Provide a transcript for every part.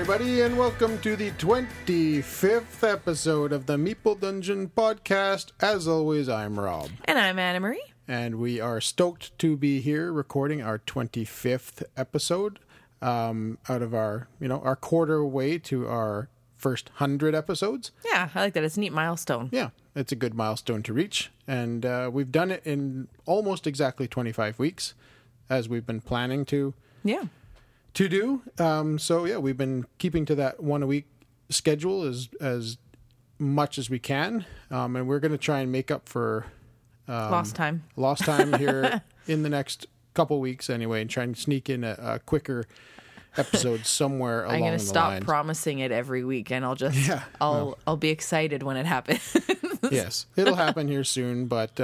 Everybody, and welcome to the 25th episode of the Meeple Dungeon podcast. As always, I'm Robb, And I'm Anna Marie. and we are stoked to be here recording our 25th episode um, out of our, you know, our quarter way to our first 100 episodes. Yeah, I like that. It's a neat milestone. Yeah, it's a good milestone to reach, and uh, we've done it in almost exactly 25 weeks, as we've been planning to Yeah. To do. Um, so yeah, we've been keeping to that one a week schedule as as much as we can, um, and we're going to try and make up for Lost time. lost time here in the next couple weeks anyway, and try and sneak in a, a quicker episode somewhere along I'm gonna stop line. promising it every week, and I'll just Yeah, I'll I'll be excited when it happens. yes, it'll happen here soon, but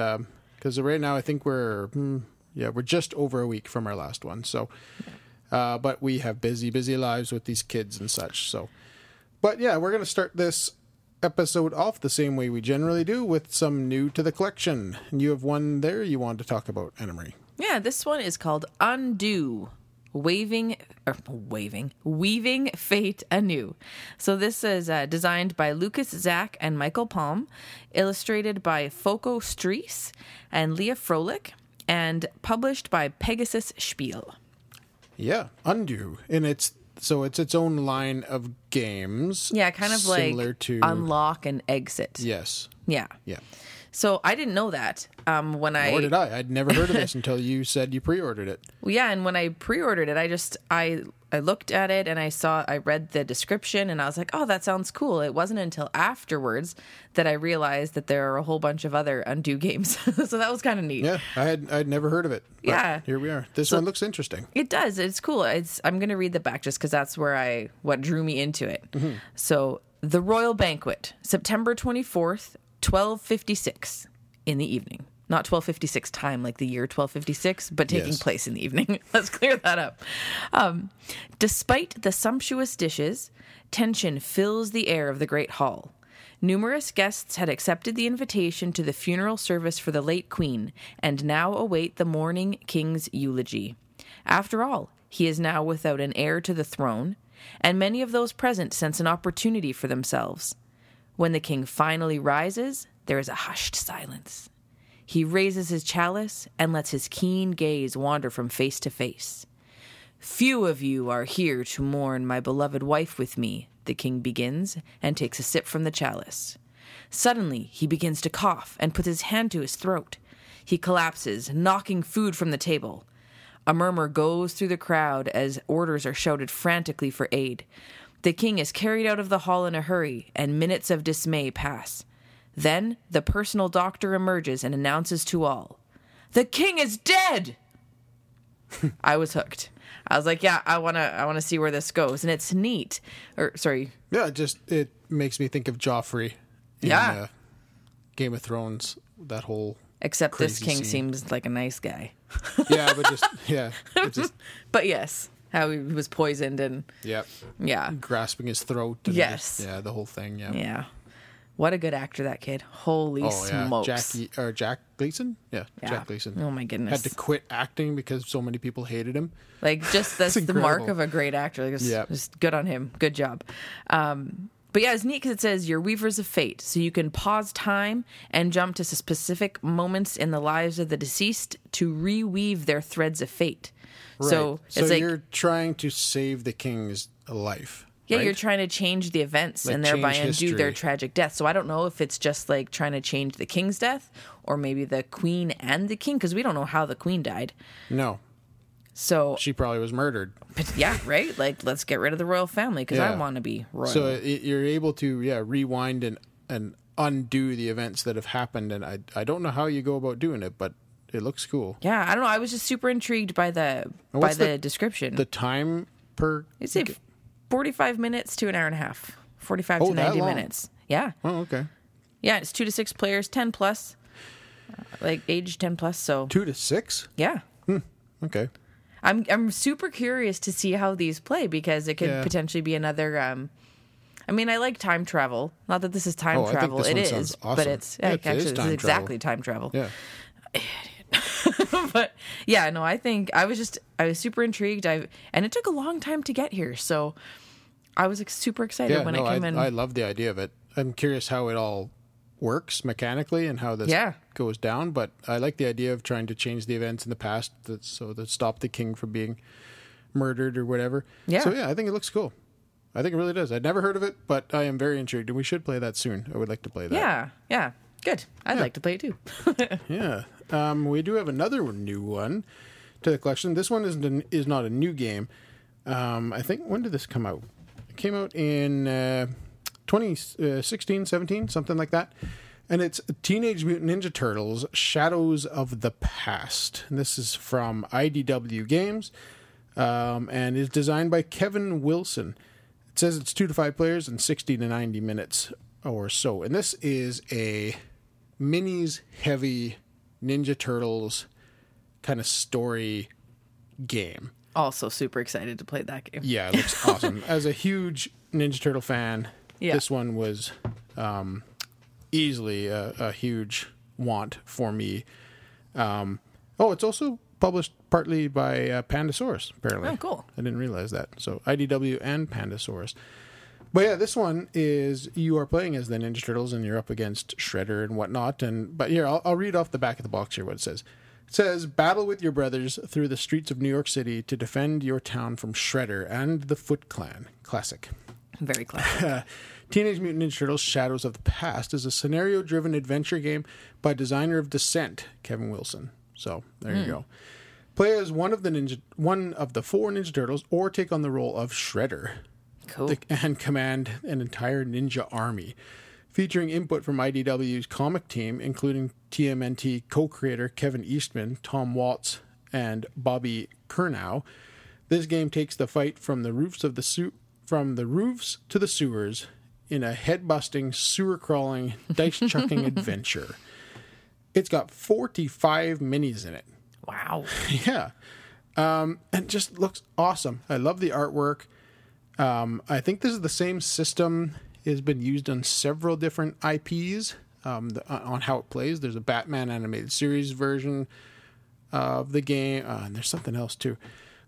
because right now I think we're hmm, yeah we're just over a week from our last one. So, uh, but we have busy busy lives with these kids and such. So, but yeah, we're gonna start this episode off the same way we generally do with some new to the collection. And you have one there you want to talk about, Anna Marie. yeah, this one is called Undo. Waving, or waving, weaving fate anew. So this is uh, designed by Lucas Zach and Michael Palm, illustrated by Foco Streese and Leah Froelich, and published by Pegasus Spiel. Yeah, Undo, and it's so it's its own line of games. Yeah, kind of similar like to unlock and exit. yes, Yeah. yeah. So I didn't know that um, when I Or did I? I'd never heard of this until you said you pre-ordered it. Yeah, and when I pre-ordered it, I just I I looked at it and I saw I read the description and I was like, "Oh, that sounds cool." It wasn't until afterwards that I realized that there are a whole bunch of other undo games. so that was kind of neat. Yeah, I had I'd never heard of it. but Yeah. here we are. This one looks interesting. It does. It's cool. It's I'm going to read the back just cuz that's where I what drew me into it. So, The Royal Banquet, September 24th, 1256 in the evening. Not 1256 time like the year 1256, but taking Yes. place in the evening. Let's clear that up. Um, despite the sumptuous dishes, tension fills the air of the great hall. Numerous guests had accepted the invitation to the funeral service for the late queen and now await the mourning king's eulogy. After all, he is now without an heir to the throne, and many of those present sense an opportunity for themselves. When the king finally rises, there is a hushed silence. He raises his chalice and lets his keen gaze wander from face to face. Few of you are here to mourn my beloved wife with me, the king begins and takes a sip from the chalice. Suddenly, he begins to cough and puts his hand to his throat. He collapses, knocking food from the table. A murmur goes through the crowd as orders are shouted frantically for aid. The king is carried out of the hall in a hurry, and minutes of dismay pass. Then the personal doctor emerges and announces to all, The king is dead! I was hooked. I was like, yeah, I wanna I wanna see where this goes. And it's neat. Or sorry, Yeah, just it makes me think of Joffrey. In, Yeah. uh, Game of Thrones. That whole except this king scene. seems like a nice guy. yeah, but just yeah, just But yes, how he was poisoned and yeah, yeah. grasping his throat. And Yes. just- yeah, the whole thing. Yeah. Yeah. What a good actor that kid. Holy Oh yeah. Jackie or Jack Gleeson. Yeah, Yeah. Jack Gleeson. Oh my goodness, Had to quit acting because so many people hated him. Like just that's the mark of a great actor. Like just, Yep. just good on him. Good job. Um, but yeah, it's neat because it says you're weavers of fate, so you can pause time and jump to specific moments in the lives of the deceased to reweave their threads of fate. So it's so like you're trying to save the king's life. yeah, right? you're trying to change the events Like and thereby undo their tragic death. So I don't know if it's just like trying to change the king's death or maybe the queen and the king because we don't know how the queen died. No, So she probably was murdered. But yeah, right. Like, let's get rid of the royal family because I want to be royal. So it, you're able to yeah rewind and and undo the events that have happened, and I I don't know how you go about doing it, but it looks cool. yeah, I don't know. I was just super intrigued by the by the, the- description. The time per it's a forty-five minutes to an hour and a half. Forty-five Oh, to ninety long? minutes. Yeah, oh okay yeah. It's two to six players, ten plus, uh, like age ten plus. So two to six yeah, okay I'm I'm super curious to see how these play because it could Yeah. potentially be another. um I mean, I like time travel. Not that this is time Oh, travel. It is, sounds but it's Yeah, it actually is time exactly time travel. yeah but yeah, no, I think I was just I was super intrigued. I and it took a long time to get here, so I was like, super excited Yeah, when no, it came I, in. I love the idea of it. I'm curious how it all works mechanically and how this Yeah. goes down. But I like the idea of trying to change the events in the past that so that stop the king from being murdered or whatever. Yeah. So yeah, I think it looks cool. I think it really does. I'd never heard of it, but I am very intrigued, and we should play that soon. I would like to play that. yeah, yeah, good. I'd like to play it too. Yeah. Um, we do have another new one to the collection. This one isn't an, is not a new game. Um, I think when did this come out? It came out in uh, 2016, 17, something like that. And it's Teenage Mutant Ninja Turtles: Shadows of the Past. And this is from IDW Games, um, and is designed by Kevin Wilson. It says it's two to five players and 60 to 90 minutes or so. And this is a minis heavy Ninja Turtles kind of story game. Also, super excited to play that game. Yeah, it looks awesome. As a huge Ninja Turtle fan, Yeah. this one was um, easily a, a huge want for me. Um, oh, it's also published partly by uh, Pandasaurus, apparently. Oh, cool. I didn't realize that. So IDW and Pandasaurus. But yeah, this one is you are playing as the Ninja Turtles and you're up against Shredder and whatnot. And but here I'll, I'll read off the back of the box here what it says. It says battle with your brothers through the streets of New York City to defend your town from Shredder and the Foot Clan. Classic. Very classic. Teenage Mutant Ninja Turtles: Shadows of the Past is a scenario-driven adventure game by designer of Descent, Kevin Wilson. So there you hmm. go. Play as one of the ninja, one of the four Ninja Turtles, or take on the role of Shredder cool. the- and command an entire ninja army. Featuring input from IDW's comic team, including TMNT co creator Kevin Eastman, Tom Waltz, and Bobby Curnow, this game takes the fight from the roofs of the su- from the roofs to the sewers in a head busting, sewer crawling, dice chucking adventure. It's got 45 minis in it. wow. Yeah. Um, and just looks awesome. I love the artwork. Um, I think this is the same system has been used on several different IPs um, the, uh, on how it plays. There's a Batman animated series version of the game, uh, and there's something else too.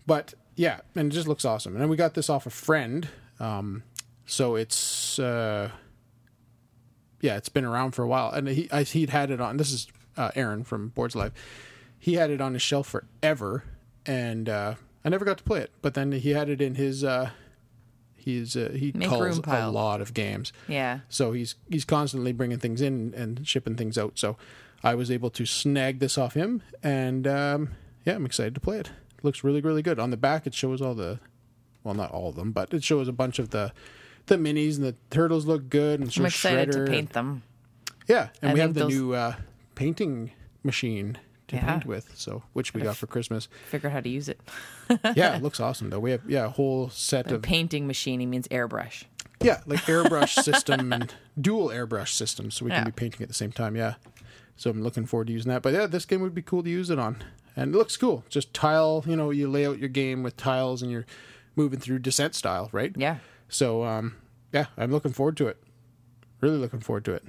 But yeah, and it just looks awesome. And then we got this off a friend, um, so it's uh, yeah, it's been around for a while, and he I, he'd had it on. This is uh, Aaron from Boards Live. He had it on his shelf forever, and uh, I never got to play it. But then he had it in his uh, he's uh, he Make calls a lot of games. Yeah. So he's he's constantly bringing things in and shipping things out. So I was able to snag this off him, and um, yeah, I'm excited to play it. It looks really really good. On the back, it shows all the, well, not all of them, but it shows a bunch of the the minis and the turtles look good. And I'm excited Shredder. to paint them. Yeah, and I we have the those- new uh, painting machine to Yeah. paint with. So which we got for Christmas. Figure out how to use it. Yeah, it looks awesome though. We have yeah a whole set of painting machine. He means airbrush. Yeah, like airbrush system and dual airbrush system, so we Yeah. can be painting at the same time. Yeah, so I'm looking forward to using that. But yeah, this game would be cool to use it on, and it looks cool. Just tile, you know, you lay out your game with tiles, and you're moving through descent style, right? Yeah. So um, yeah, I'm looking forward to it. Really looking forward to it.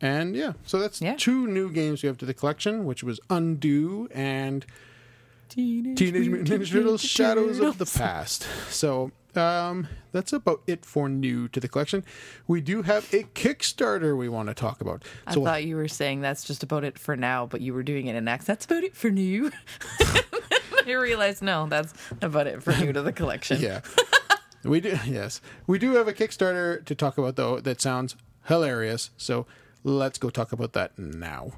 And yeah, so that's Yeah. two new games we have to the collection, which was Undo and Teenage Mutant Ninja Turtles: Shadows of the Past. So um, that's about it for new to the collection. We do have a Kickstarter we want to talk about. I thought you were saying that's just about it for now, but you were doing it in accent. That's about it for new. I realized no, that's about it for new to the collection. yeah, we do. Yes, we do have a Kickstarter to talk about though. That sounds hilarious. So let's go talk about that now.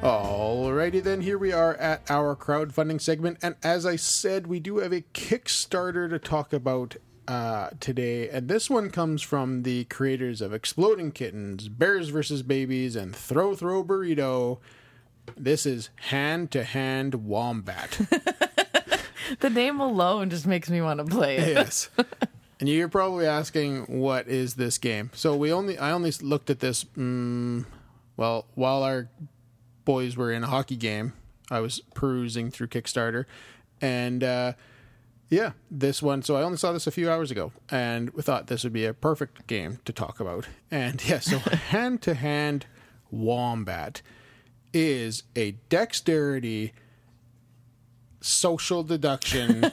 Alrighty then, here we are at our crowdfunding segment, and as I said, we do have a Kickstarter to talk about uh, today, and this one comes from the creators of Exploding Kittens, Bears vs. Babies, and Throw Throw Burrito. This is Hand to Hand Wombat. The name alone just makes me want to play it. yes. And you're probably asking, what is this game? So we only, I only looked at this, mm, well, while our boys were in a hockey game. I was perusing through Kickstarter, and uh, yeah, this one. So I only saw this a few hours ago, and we thought this would be a perfect game to talk about. And yeah, so hand to hand wombat is a dexterity social deduction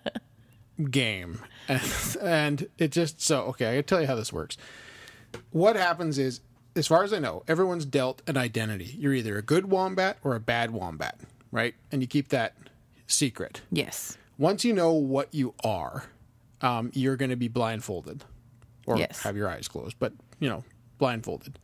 game. And, and it just so okay, I can tell you how this works. What happens is, as far as I know, everyone's dealt an identity. You're either a good wombat or a bad wombat, right? And you keep that secret. Yes. Once you know what you are, um, you're going to be blindfolded or Yes. have your eyes closed, but you know, blindfolded.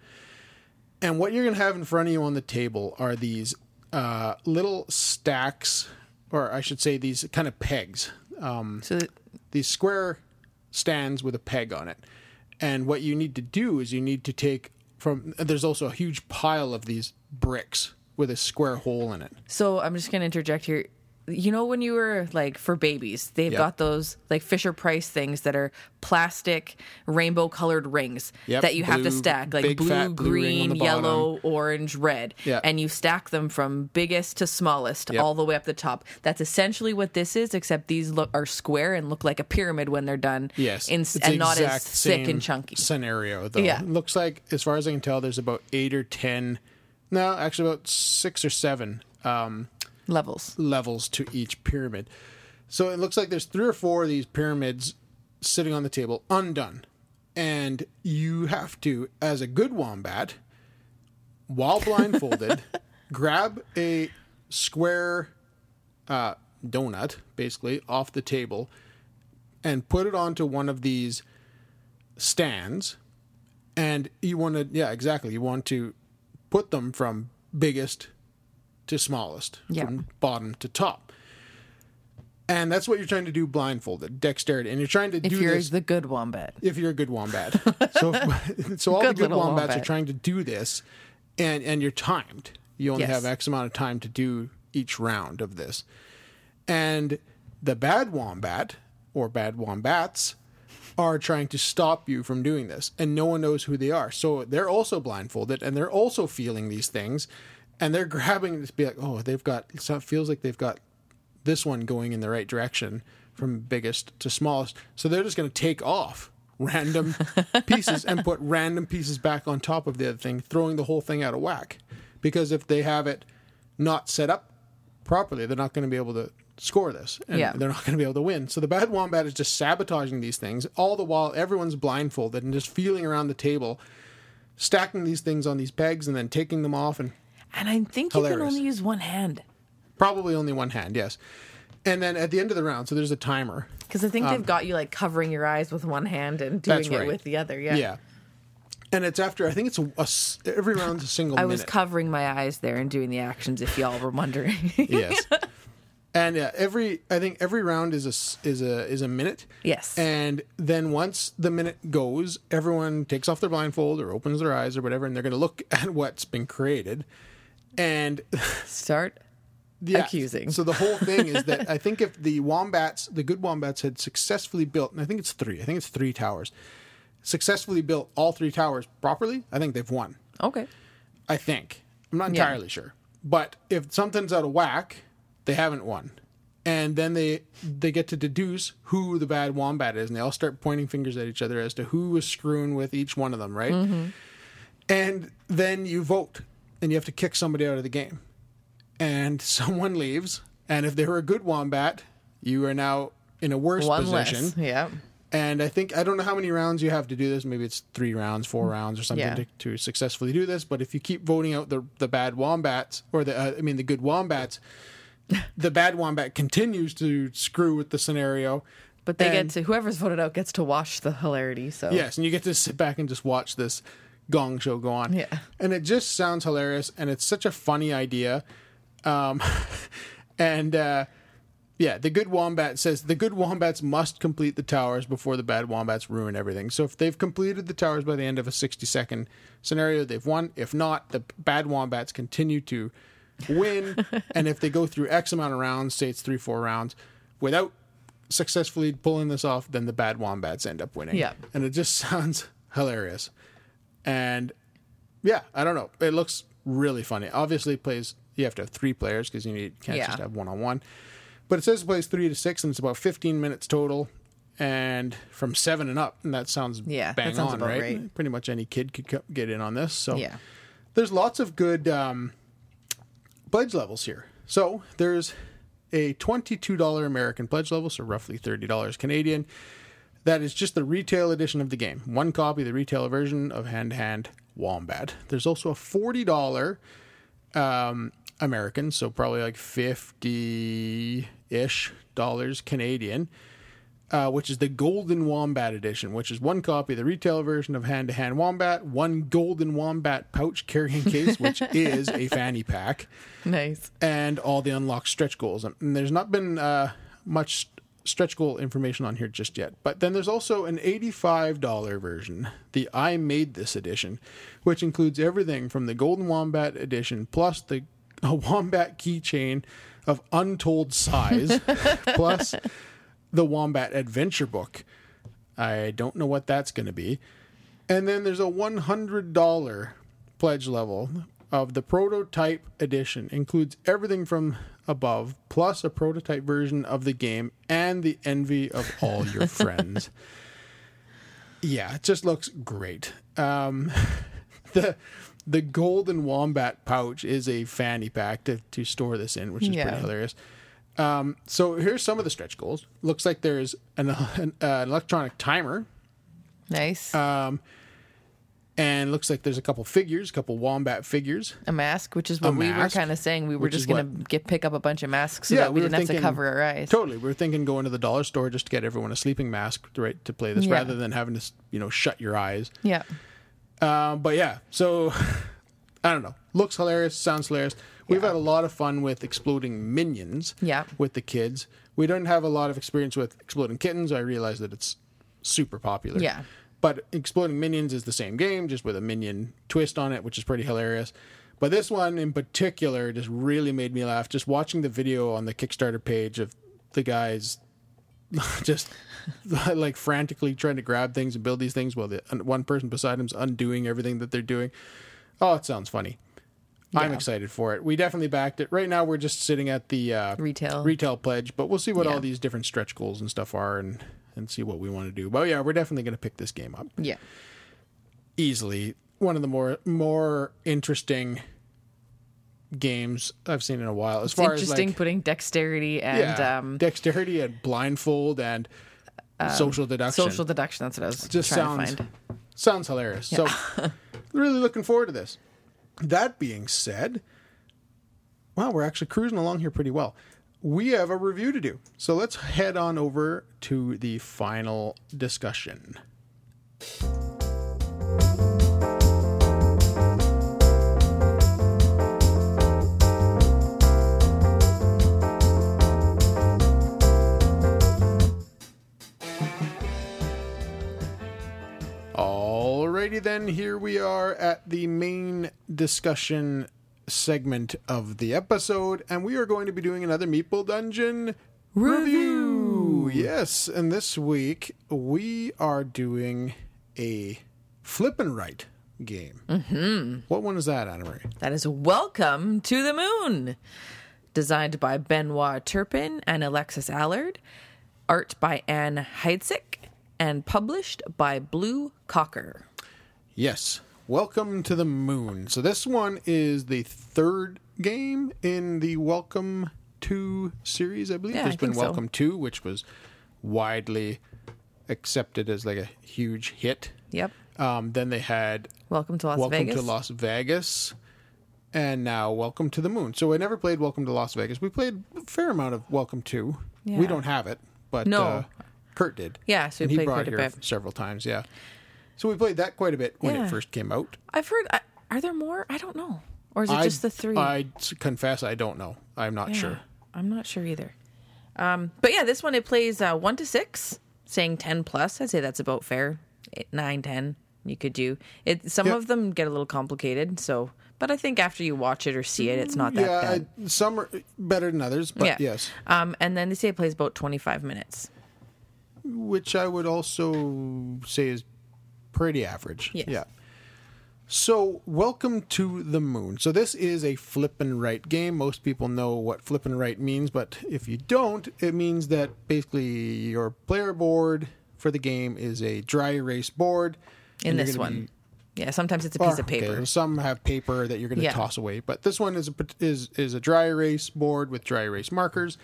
And what you're going to have in front of you on the table are these uh, little stacks, or I should say, these kind of pegs, um, So these square stands with a peg on it. And what you need to do is you need to take from. There's also a huge pile of these bricks with a square hole in it. So I'm just going to interject here. You know, when you were like for babies, they've Yep. got those like Fisher Price things that are plastic, rainbow colored rings Yep, that you have to stack, like blue, fat blue green, yellow, orange, red. Yeah. And you stack them from biggest to smallest Yep. all the way up the top. That's essentially what this is, except these look are square and look like a pyramid when they're done. Yes, in, and not as thick and chunky. Scenario though. Yeah. It looks like, as far as I can tell, there's about eight or ten. No, actually, about six or seven um, Levels. levels to each pyramid. So it looks like there's three or four of these pyramids sitting on the table, undone, and you have to, as a good wombat, while blindfolded, grab a square uh, donut, basically, off the table, and put it onto one of these stands. And you want to, yeah, exactly. You want to put them from biggest to smallest, Yeah. from bottom to top. And that's what you're trying to do blindfolded, dexterity. And you're trying to If do this. If you're the good wombat. if you're a good wombat. so, so all Good the good wombats wombat. are trying to do this, and and you're timed. You only Yes. have X amount of time to do each round of this. And the bad wombat or bad wombats are trying to stop you from doing this, and no one knows who they are. So they're also blindfolded, and they're also feeling these things, and they're grabbing to be like, oh, they've got. So it feels like they've got this one going in the right direction from biggest to smallest. So they're just going to take off random pieces and put random pieces back on top of the other thing, throwing the whole thing out of whack. Because if they have it not set up properly, they're not going to be able to score this. And Yeah. they're not going to be able to win. So the bad wombat is just sabotaging these things, all the while everyone's blindfolded and just feeling around the table, stacking these things on these pegs and then taking them off and And I think you can only use one hand. probably only one hand, yes. And then at the end of the round, so there's a timer. Because I think they've got you like covering your eyes with one hand and doing Um, That's it with the other. Yeah. Yeah. And it's after I think it's a, a every round's a single I minute. was covering my eyes there and doing the actions. If y'all were wondering. yes. And yeah, every I think every round is a is a is a minute. Yes. And then once the minute goes, everyone takes off their blindfold or opens their eyes or whatever, and they're going to look at what's been created. And Start. yeah, Accusing. So the whole thing is that I think if the wombats, the good wombats, had successfully built, and I think it's three. I think it's three towers. Successfully built all three towers properly. I think they've won. Okay. I think. I'm not Yeah. entirely sure. But if something's out of whack, they haven't won. And then they they get to deduce who the bad wombat is, and they all start pointing fingers at each other as to who was screwing with each one of them, right? Mm-hmm. And then you vote, and you have to kick somebody out of the game. And someone leaves, and if they were a good wombat, you are now in a worse One position. less. Yeah. And I think I don't know how many rounds you have to do this. Maybe it's three rounds, four rounds, or something Yeah. to, to successfully do this. But if you keep voting out the the bad wombats or the uh, I mean the good wombats, the bad wombat continues to screw with the scenario. But they And- get to whoever's voted out gets to watch the hilarity. So Yes, and you get to sit back and just watch this gong show go on. Yeah. And it just sounds hilarious and it's such a funny idea. Um and uh yeah, the good wombat says the good wombats must complete the towers before the bad wombats ruin everything. So if they've completed the towers by the end of a 60 second scenario, they've won. If not, the bad wombats continue to win. and if they go through X amount of rounds, say it's three, four rounds, without successfully pulling this off, then the bad wombats end up winning. Yeah. And it just sounds hilarious. And yeah, I don't know. It looks really funny. Obviously, it plays you have to have three players because you need can't Yeah. just have one on one. But it says it plays three to six, and it's about fifteen minutes total, and from seven and up. And that sounds Yeah, that sounds on, right? right. Pretty much any kid could co- get in on this. So Yeah. there's lots of good um, pledge levels here. So there's a $22 American pledge level, so roughly $30 Canadian. That is just the retail edition of the game. One copy, the retail version of Hand to Hand Wombat. There's also a $40 um, American, so probably like 50 ish dollars Canadian uh, which is the Golden Wombat edition, which is one copy of the retail version of Hand to Hand Wombat, one Golden Wombat pouch carrying case, which is a fanny pack, Nice. and all the unlocked stretch goals. And there's not been uh, much stretch goal information on here just yet. But then there's also an $85 version, the I Made This edition, which includes everything from the Golden Wombat edition plus the a Wombat keychain of untold size, plus the Wombat Adventure Book. I don't know what that's going to be. And then there's a $100 pledge level of the prototype edition. Includes everything from above, plus a prototype version of the game and the envy of all your friends. Yeah, it just looks great. Um, the the golden wombat pouch is a fanny pack to, to store this in, which is Yeah. pretty hilarious. Um, so here's some of the stretch goals. Looks like there's an, an, uh, electronic timer, Nice. um, and looks like there's a couple figures, a couple wombat figures. a mask, which is what we were kind of saying. We were just going to get pick up a bunch of masks so that we, were didn't have to cover our eyes. Totally, we were thinking going to the dollar store just to get everyone a sleeping mask, right, to play this, Yeah. rather than having to, you know, shut your eyes. Yeah. Um, but yeah, so I don't know. Looks hilarious, sounds hilarious. We've Yeah. had a lot of fun with exploding minions. Yeah. With the kids, we don't have a lot of experience with exploding kittens. I realize that it's super popular. Yeah. But exploding minions is the same game, just with a minion twist on it, which is pretty hilarious. But this one in particular just really made me laugh. Just watching the video on the Kickstarter page of the guys just like frantically trying to grab things and build these things while the one person beside him's undoing everything that they're doing. Oh, it sounds funny. I'm excited for it. We definitely backed it. Right now, we're just sitting at the uh, Retail. retail pledge, but we'll see what Yeah. all these different stretch goals and stuff are, and and see what we want to do. But yeah, we're definitely going to pick this game up Yeah. easily. One of the more more interesting games I've seen in a while. As It's far as like putting dexterity and yeah, um, dexterity and blindfold and social deduction. social deduction. That's what I was just trying sounds to find. sounds hilarious. So really looking forward to this. That being said, wow, we're actually cruising along here pretty well. We have a review to do. So let's head on over to the final discussion. Alrighty then, here we are at the main discussion segment of the episode, and we are going to be doing another Meeple Dungeon review. Yes, and this week we are doing a flip and write game. Mm-hmm. What one is that, Anna Marie? That is Welcome to the Moon. Designed by Benoit Turpin and Alexis Allard. Art by Anne Heidsieck. And published by Blue Cocker. Yes. Welcome to the Moon. So this one is the third game in the Welcome to series, I believe. Yeah, I There's been think so. Welcome to, which was widely accepted as like a huge hit. Yep. Um, then they had Welcome to Las Vegas. Welcome Vegas. to Las Vegas, and now Welcome to the Moon. So I never played Welcome to Las Vegas. We played a fair amount of Welcome to. Yeah. We don't have it, but No. uh, Kurt did. Yeah, so and he brought it here several times. Yeah, so we played that quite a bit when Yeah. it first came out. I've heard. Are there more? I don't know. Or is it I- just the three? I confess, I don't know. I'm not Yeah, sure. I'm not sure either. Um, but yeah, this one it plays uh, one to six, saying ten plus. I'd say that's about fair. Eight, nine, ten. You could do it. Some Yep. of them get a little complicated. So, but I think after you watch it or see it, it's not that Yeah, bad. I, some are better than others, but yeah. yes, Um, and then they say it plays about twenty five minutes. which I would also say is pretty average. Yes. Yeah. So, welcome to the moon. So, this is a flip and write game. Most people know what flip and write means, but if you don't, it means that basically your player board for the game is a dry erase board. In and this gonna one. be- Yeah, sometimes it's a piece or, of ah, paper. okay, some have paper that you're going to Yeah. toss away, but this one is a is is a dry erase board with dry erase markers,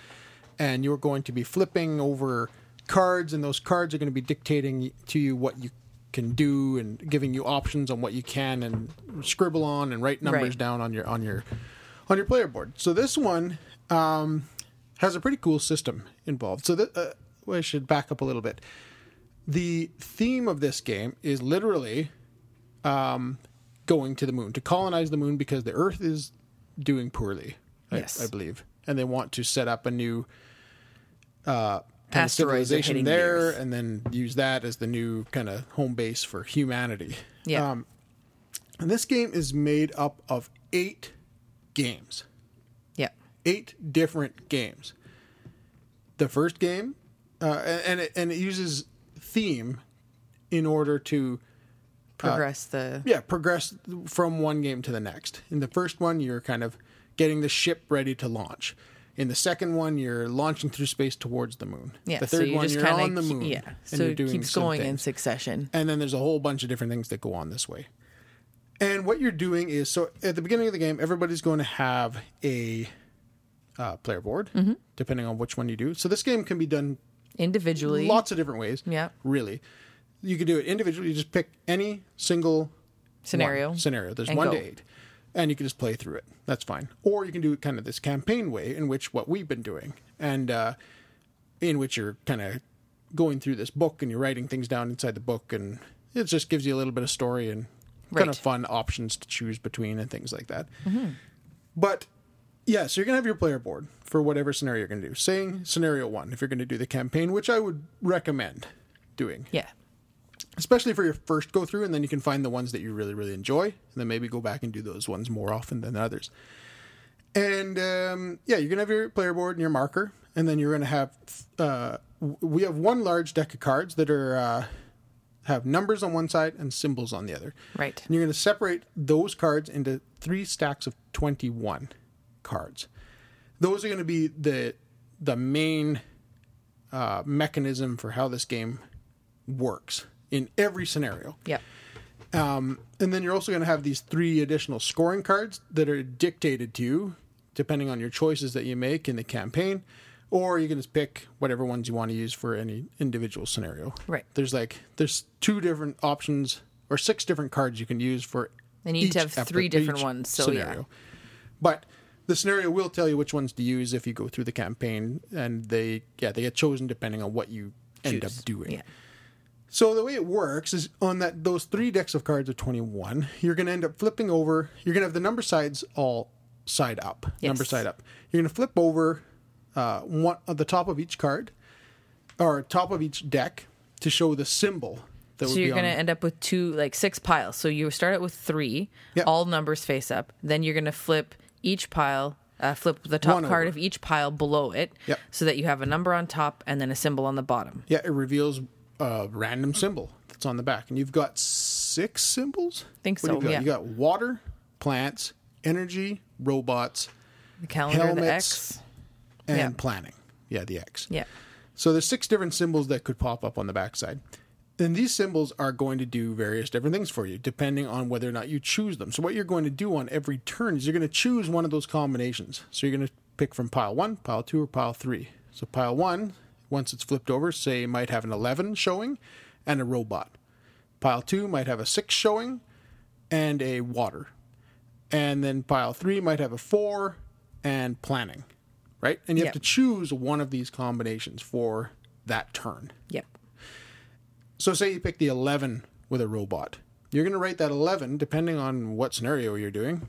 and you're going to be flipping over cards, and those cards are going to be dictating to you what you can do and giving you options on what you can and scribble on and write numbers Right. down on your on your on your player board. So this one um, has a pretty cool system involved. So that uh, well, I should back up a little bit. The theme of this game is literally um, going to the moon to colonize the moon because the Earth is doing poorly. I, I believe, and they want to set up a new uh, kind of civilization hitting the there, and then use that as the new kind of home base for humanity. Yeah. Um, and this game is made up of eight games yeah. eight different games. The first game, uh, and it, and it uses theme in order to Progress the yeah progress from one game to the next. In the first one, you're kind of getting the ship ready to launch. In the second one, you're launching through space towards the moon. yeah. the so third you one, you're on the moon. Yeah. and So you're it keeps going in succession. And then there's a whole bunch of different things that go on this way. And what you're doing is so at the beginning of the game, everybody's going to have a uh, player board, Mm-hmm. depending on which one you do. So this game can be done Individually. lots of different ways. Yeah. Really. You could do it individually. You just pick any single Scenario. one scenario. There's one go. to eight. And you can just play through it. That's fine. Or you can do it kind of this campaign way, in which what we've been doing, and uh, in which you're kind of going through this book and you're writing things down inside the book, and it just gives you a little bit of story and kind of fun options to choose between and things like that. But yeah, so you're gonna have your player board for whatever scenario you're gonna do. Saying scenario one, if you're gonna do the campaign, which I would recommend doing Yeah. Especially for your first go through, and then you can find the ones that you really, really enjoy, and then maybe go back and do those ones more often than others. And um, yeah, you're gonna have your player board and your marker, and then you're gonna have. Uh, we have one large deck of cards that are uh, have numbers on one side and symbols on the other. Right. And you're gonna separate those cards into three stacks of twenty-one cards. Those are gonna be the the main uh, mechanism for how this game works in every scenario. Yeah. Um, and then you're also going to have these three additional scoring cards that are dictated to you depending on your choices that you make in the campaign. Or you can just pick whatever ones you want to use for any individual scenario. Right. There's like there's two different options or six different cards you can use for. And you need to each have three different ones, so yeah. But the scenario will tell you which ones to use if you go through the campaign, and they yeah they get chosen depending on what you end up doing. Yeah. So the way it works is on that those three decks of cards of 21, you're going to end up flipping over. You're going to have the number sides all side up, number side up. You're going to flip over uh, one at the top of each card or top of each deck to show the symbol that So you're going to end up with two, like six piles. So you start out with three, Yep. all numbers face up. Then you're going to flip each pile, uh, flip the top One card over. of each pile below it, Yep. so that you have a number on top and then a symbol on the bottom. yeah, it reveals a random symbol that's on the back, and you've got six symbols. Think What so, You got? yeah. You got water, plants, energy, robots, The calendar, the X. and Yeah. planning. Yeah, the X. Yeah. So there's six different symbols that could pop up on the backside. And these symbols are going to do various different things for you, depending on whether or not you choose them. So what you're going to do on every turn is you're going to choose one of those combinations. So you're going to pick from pile one, pile two, or pile three. So pile one, once it's flipped over, say might have an 11 showing and a robot. Pile two might have a six showing and a water. And then pile three might have a four and planning, right? And you have to choose one of these combinations for that turn. Yep. So, say you pick the 11 with a robot. You're going to write that 11, depending on what scenario you're doing,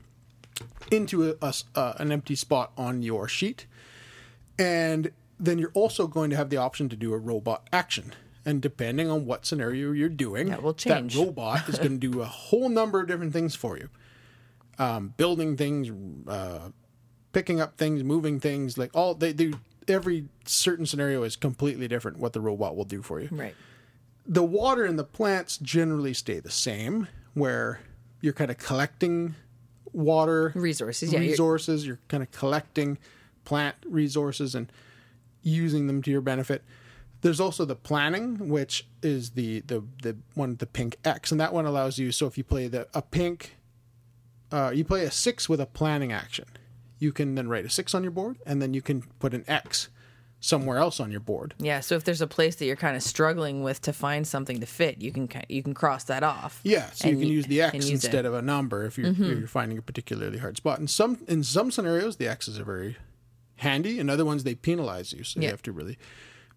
into a, a uh, an empty spot on your sheet. And then you're also going to have the option to do a robot action. And depending on what scenario you're doing, That will change. that robot is going to do a whole number of different things for you. Um, building things, uh, picking up things, moving things, like all they do. Every certain scenario is completely different what the robot will do for you Right. the water and the plants generally stay the same where you're kind of collecting water Resources, yeah, you're- resources. You're, kind of collecting plant resources and using them to your benefit. There's also the planning, which is the the the one the pink X, and that one allows you. So if you play the a pink, uh, you play a six with a planning action, you can then write a six on your board, and then you can put an X somewhere else on your board. Yeah, so if there's a place that you're kind of struggling with to find something to fit, you can you can cross that off. Yeah, so you can use the X instead it. Mm-hmm. of a number if you're, if you're finding a particularly hard spot. In some in some scenarios, the X's are very handy. and other ones, they penalize you, so you have to really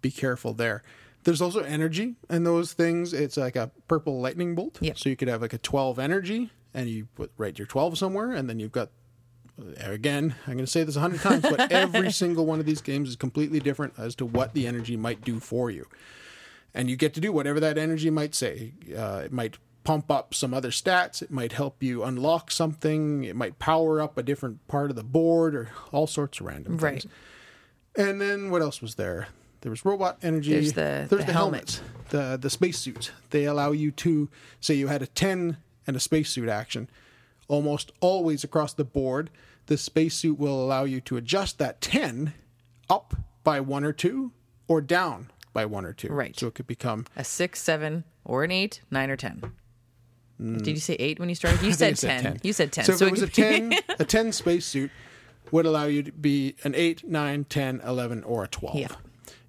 be careful there. There's also energy and those things. It's like a purple lightning bolt. Yep. So you could have like a 12 energy, and you put write your 12 somewhere, and then you've got again, I'm going to say this a hundred times, but every single one of these games is completely different as to what the energy might do for you. And you get to do whatever that energy might say. Uh, it might pump up some other stats. It might help you unlock something. It might power up a different part of the board or all sorts of random Right. things. And then what else was there? There was robot energy. There's the- There's the the, helmets, the the spacesuits. They allow you to say you had a ten and a spacesuit action. Almost always across the board, the spacesuit will allow you to adjust that ten up by one or two, or down by one or two. Right. So it could become A six, seven, or an eight, nine, or ten. Did you say eight when you started? You Mm. Said I 10. You said ten. So if it was a could be- 10, a 10 spacesuit would allow you to be an 8, 9, 10, 11, or a 12 Yeah.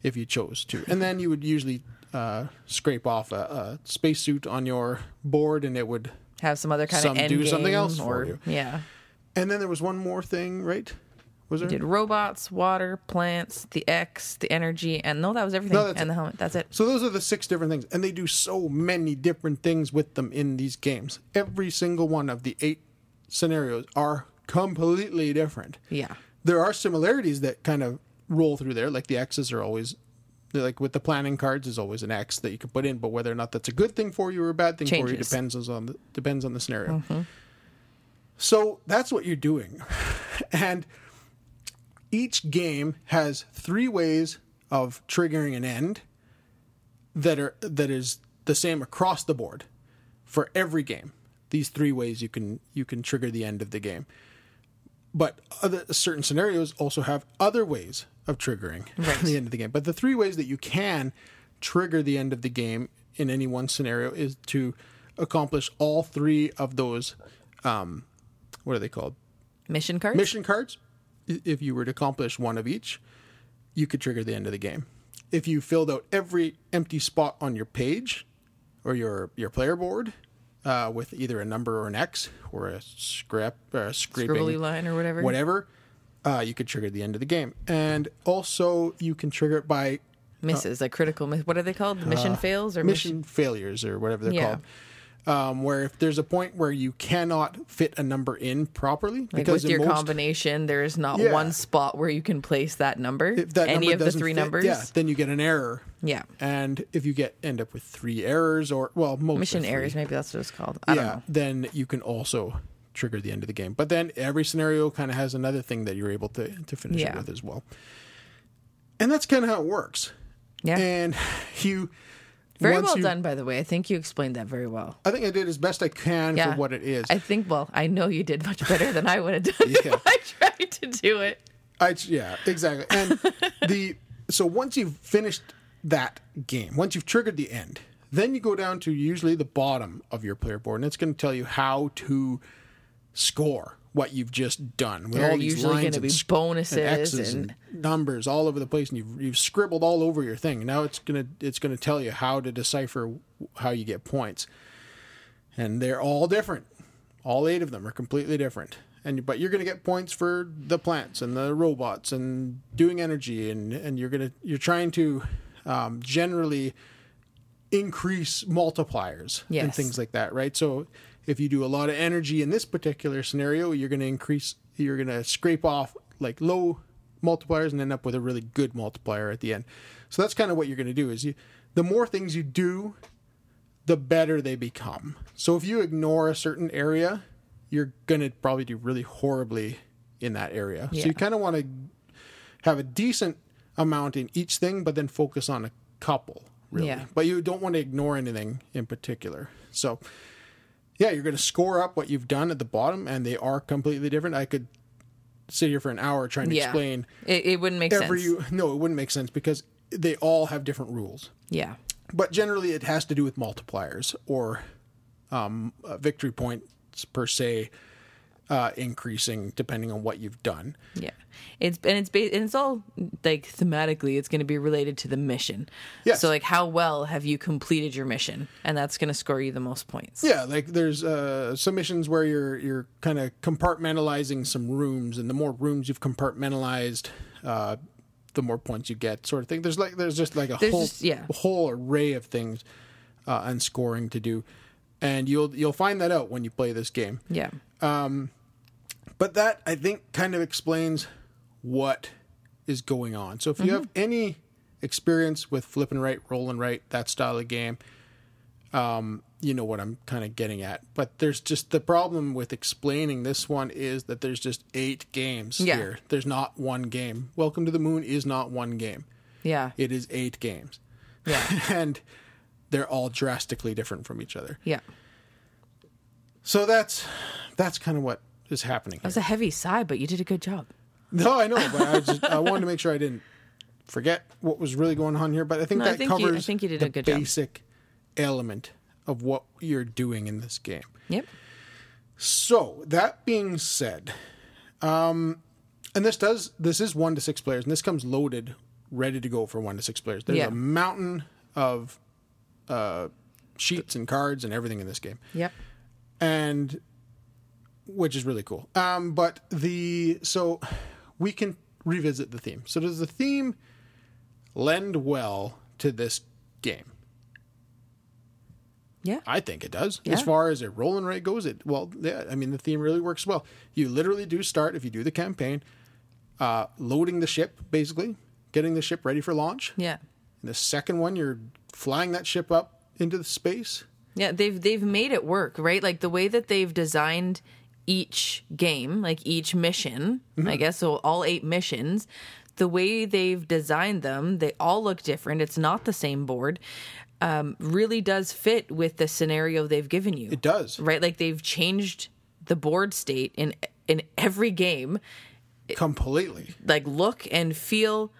if you chose to. And then you would usually uh, scrape off a, a spacesuit on your board and it would. have some other kind Some of end do something game else for or, you. Yeah. And then there was one more thing, right? Was there? Did robots, water, plants, the X, the energy, and no, that was everything. No, that's and it. the helmet. That's it. So those are the six different things, and they do so many different things with them in these games. Every single one of the eight scenarios are completely different. Yeah. there are similarities that kind of roll through there. Like the X's are always, like with the planning cards, is always an X that you can put in, but whether or not that's a good thing for you or a bad thing for you depends on the depends on the scenario. Mm-hmm. So that's what you're doing, and each game has three ways of triggering an end that are that is the same across the board for every game. These three ways you can you can trigger the end of the game but other certain scenarios also have other ways of triggering the end of the game. But the three ways that you can trigger the end of the game in any one scenario is to accomplish all three of those. Um, what are they called? Mission cards? Mission cards. If you were to accomplish one of each, you could trigger the end of the game. If you filled out every empty spot on your page or your your player board uh, with either a number or an X or a scrap or a scraping Scribbly line or whatever. whatever, uh, you could trigger the end of the game. And also, you can trigger it by Misses, like critical miss. What are they called? Mission fails or mission? mission failures or whatever they're Yeah. called. Um, where if there's a point where you cannot fit a number in properly, Like because with your most, combination, there is not Yeah. one spot where you can place that number. if that Any number of the three fit, numbers. yeah, then you get an error. Yeah. And if you get end up with three errors or well, most Mission errors, maybe that's what it's called. I yeah, don't know. then you can also trigger the end of the game. But then every scenario kind of has another thing that you're able to to finish it with as well. And that's kind of how it works. Yeah. And you very well you- done, by the way. I think you explained that very well. I think I did as best I can Yeah. for what it is. I think, well, I know you did much better than I would have done Yeah. if I tried to do it. I yeah, exactly. And the so once you've finished that game, once you've triggered the end, then you go down to usually the bottom of your player board, and it's going to tell you how to score what you've just done. With There all these usually lines and be bonuses and X's and- and numbers all over the place, and you've you've scribbled all over your thing. Now it's gonna it's gonna tell you how to decipher how you get points, and they're all different. All eight of them are completely different. And but you're going to get points for the plants and the robots and doing energy and and you're going to you're trying to um, generally increase multipliers and things like that, right? So if you do a lot of energy in this particular scenario, you're going to increase you're going to scrape off like low multipliers and end up with a really good multiplier at the end. So that's kind of what you're going to do is you the more things you do, the better they become. So if you ignore a certain area, you're going to probably do really horribly in that area. Yeah. So you kind of want to have a decent amount in each thing, but then focus on a couple, really. Yeah. But you don't want to ignore anything in particular. So yeah, you're going to score up what you've done at the bottom, and they are completely different. I could sit here for an hour trying to Yeah. explain It, it wouldn't make every. sense. No, it wouldn't make sense because they all have different rules. Yeah. But generally, it has to do with multipliers or um, uh, victory points per se, uh, increasing depending on what you've done. Yeah, it's and it's ba- and it's all like thematically, it's going to be related to the mission. Yes. So like, how well have you completed your mission, and that's going to score you the most points. Yeah, like there's uh, some missions where you're you're kind of compartmentalizing some rooms, and the more rooms you've compartmentalized, uh, the more points you get, sort of thing. There's like there's just like a There's whole just- yeah. whole array of things uh, and scoring to do, and you'll you'll find that out when you play this game. Yeah. But that I think kind of explains what is going on. So if you have any experience with flip and write, roll and write, that style of game, um, you know what I'm kind of getting at. But there's just the problem with explaining this one is that there's just eight games Yeah. here. There's not one game. Welcome to the Moon is not one game. Yeah. It is eight games. Yeah. and they're all drastically different from each other. Yeah. So that's that's kind of what is happening. That was a heavy sigh, but you did a good job. No, I know, but I just I wanted to make sure I didn't forget what was really going on here. But I think No, I that think you- I covers think you did the a good job. basic element of what you're doing in this game. Yep. So that being said, um, and this does this is one to six players, and this comes loaded, ready to go for one to six players. There's Yeah. a mountain of uh, sheets and cards and everything in this game Yep. and which is really cool. Um, but the so we can revisit the theme. So does the theme lend well to this game? Yeah. I think it does. Yeah. As far as a roll and write goes, it well, yeah. I mean, the theme really works well. You literally do start if you do the campaign, uh, loading the ship, basically getting the ship ready for launch. Yeah. And the second one, you're flying that ship up into the space. Yeah, they've they've made it work, right? Like the way that they've designed each game, like each mission, I guess so all eight missions, the way they've designed them, they all look different. It's not the same board. Um, really does fit with the scenario they've given you. It does. Right? Like they've changed the board state in in every game, completely. like look and feel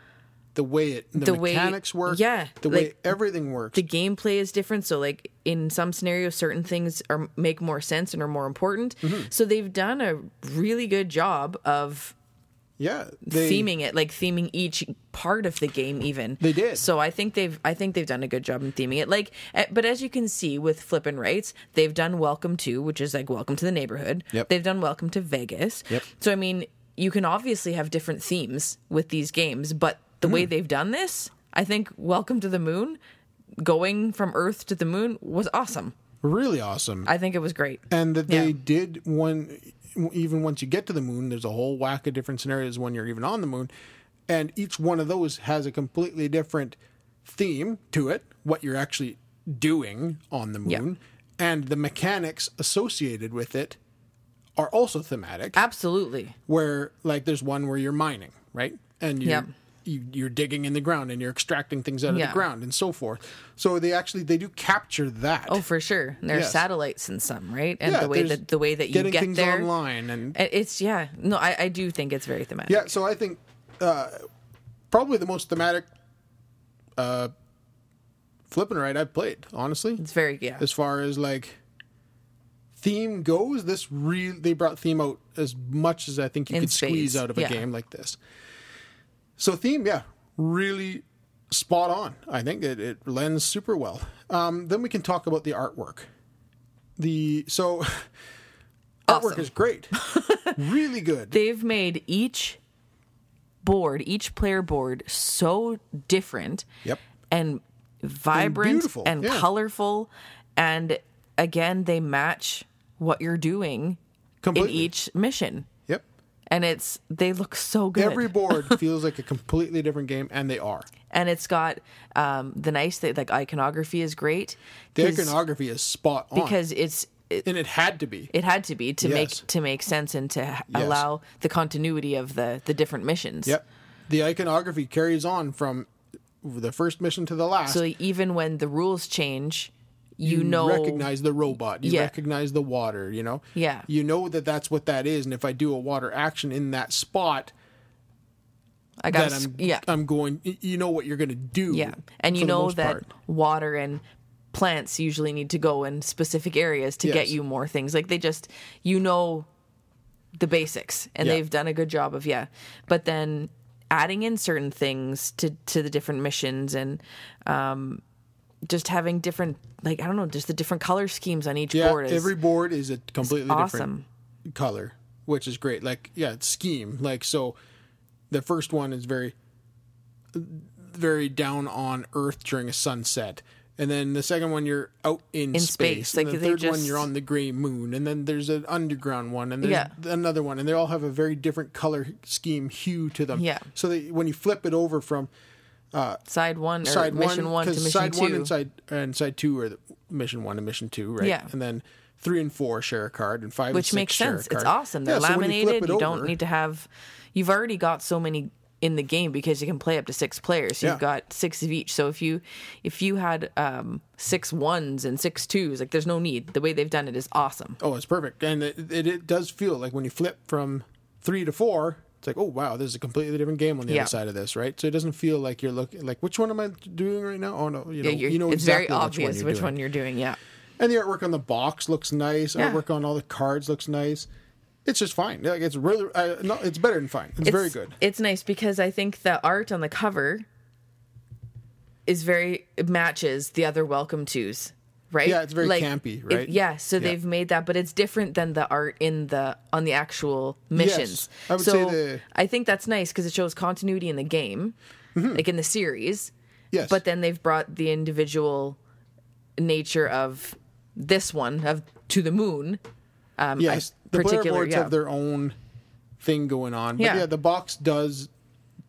the way it the, The way- mechanics work yeah, the way everything works the gameplay is different so like in some scenarios certain things are make more sense and are more important Mm-hmm. so they've done a really good job of yeah they, theming it like theming each part of the game even They did. so i think they've i think they've done a good job in theming it like eh, but as you can see with flip and writes they've done welcome to which is like welcome to the neighborhood Yep. they've done welcome to vegas Yep. so i mean you can obviously have different themes with these games but the way Hmm. they've done this i think welcome to the moon going from earth to the moon was awesome really awesome i think it was great and that they yeah. did one even once you get to the moon there's a whole whack of different scenarios when you're even on the moon and each one of those has a completely different theme to it what you're actually doing on the Yeah. moon and the mechanics associated with it are also thematic absolutely where like there's one where you're mining, right? And you're, Yep. You, you're digging in the ground and you're extracting things out of Yeah. the ground and so forth. So they actually they do capture that. oh for sure And there's Yes. satellites in some right and Yeah, the way that the way that you getting get things there online and It's yeah. No, I, I do think it's very thematic. yeah. So I think uh, probably the most thematic uh, flip and write I've played, honestly. It's very yeah. As far as like theme goes, this really they brought theme out as much as I think you In could squeeze out of a yeah. game like this. So theme, yeah, really spot on. I think it, it lends super well. Um, then we can talk about the artwork. The so artwork is great, really good. They've made each board, each player board, so different. Yep. And vibrant beautiful, and, yeah. colorful, and again, they match what you're doing Completely. in each mission. And it's they look so good. Every board feels like a completely different game, and they are. and it's got um, the nice thing, like iconography is great. The iconography is spot on because it's it, and it had to be. it had to be to Yes. make to make sense and to h allow the continuity of the the different missions. Yep. The iconography carries on from the first mission to the last. So even when the rules change, you, know recognize the robot you Yeah. recognize the water you know Yeah. you know that that's what that is and if i do a water action in that spot I got i'm yeah i'm going you know what you're going to do yeah, and you know that part. water and plants usually need to go in specific areas to get you more things. Like they just you know the basics, and Yeah. they've done a good job of yeah. But then adding in certain things to to the different missions and um just having different like I don't know, just the different color schemes on each yeah board is every board is a completely awesome. different color which is great. Like yeah it's scheme. Like so the first one is very very down on earth during a sunset. And then the second one you're out in, In space, space, and like, the third one you're on the gray moon. And then there's an underground one. And there's Yeah. another one. And they all have a very different color scheme hue to them. Yeah. so that when you flip it over from side one or side mission one, one, to mission side two. one and side and side two are the mission one and mission two, right? Yeah. and then three and four share a card, and five which and six makes share a sense. It's awesome. They're Yeah, so you laminated. You, don't over- need to have. You've already got so many in the game because you can play up to six players. You've Yeah. got six of each. So if you if you had um, six ones and six twos, like there's no need. The way they've done it is awesome. Oh, it's perfect, and it, it, it does feel like when you flip from three to four, it's like, oh wow, there's a completely different game on the Yeah. other side of this, right? So it doesn't feel like you're looking like which one am I doing right now? Oh no, you know, Yeah, you're, know it's exactly very obvious which, one, you're one doing. you're doing. Yeah. And the artwork on the box looks nice. Yeah. Artwork on all the cards looks nice. It's just fine. Like it's really, uh, no, it's better than fine. It's, very good. It's nice because I think the art on the cover is very it matches the other welcome twos, right? Yeah, it's very like, campy, right? yeah, so Yeah. they've made that, but it's different than the art in the on the actual missions. I would so say the- I think that's nice because it shows continuity in the game, like in the series. Mm-hmm. Yes, But then they've brought the individual nature of this one of to the moon. Um, yes, I- the player particular, boards yeah. have their own thing going on. But Yeah. yeah. the box does.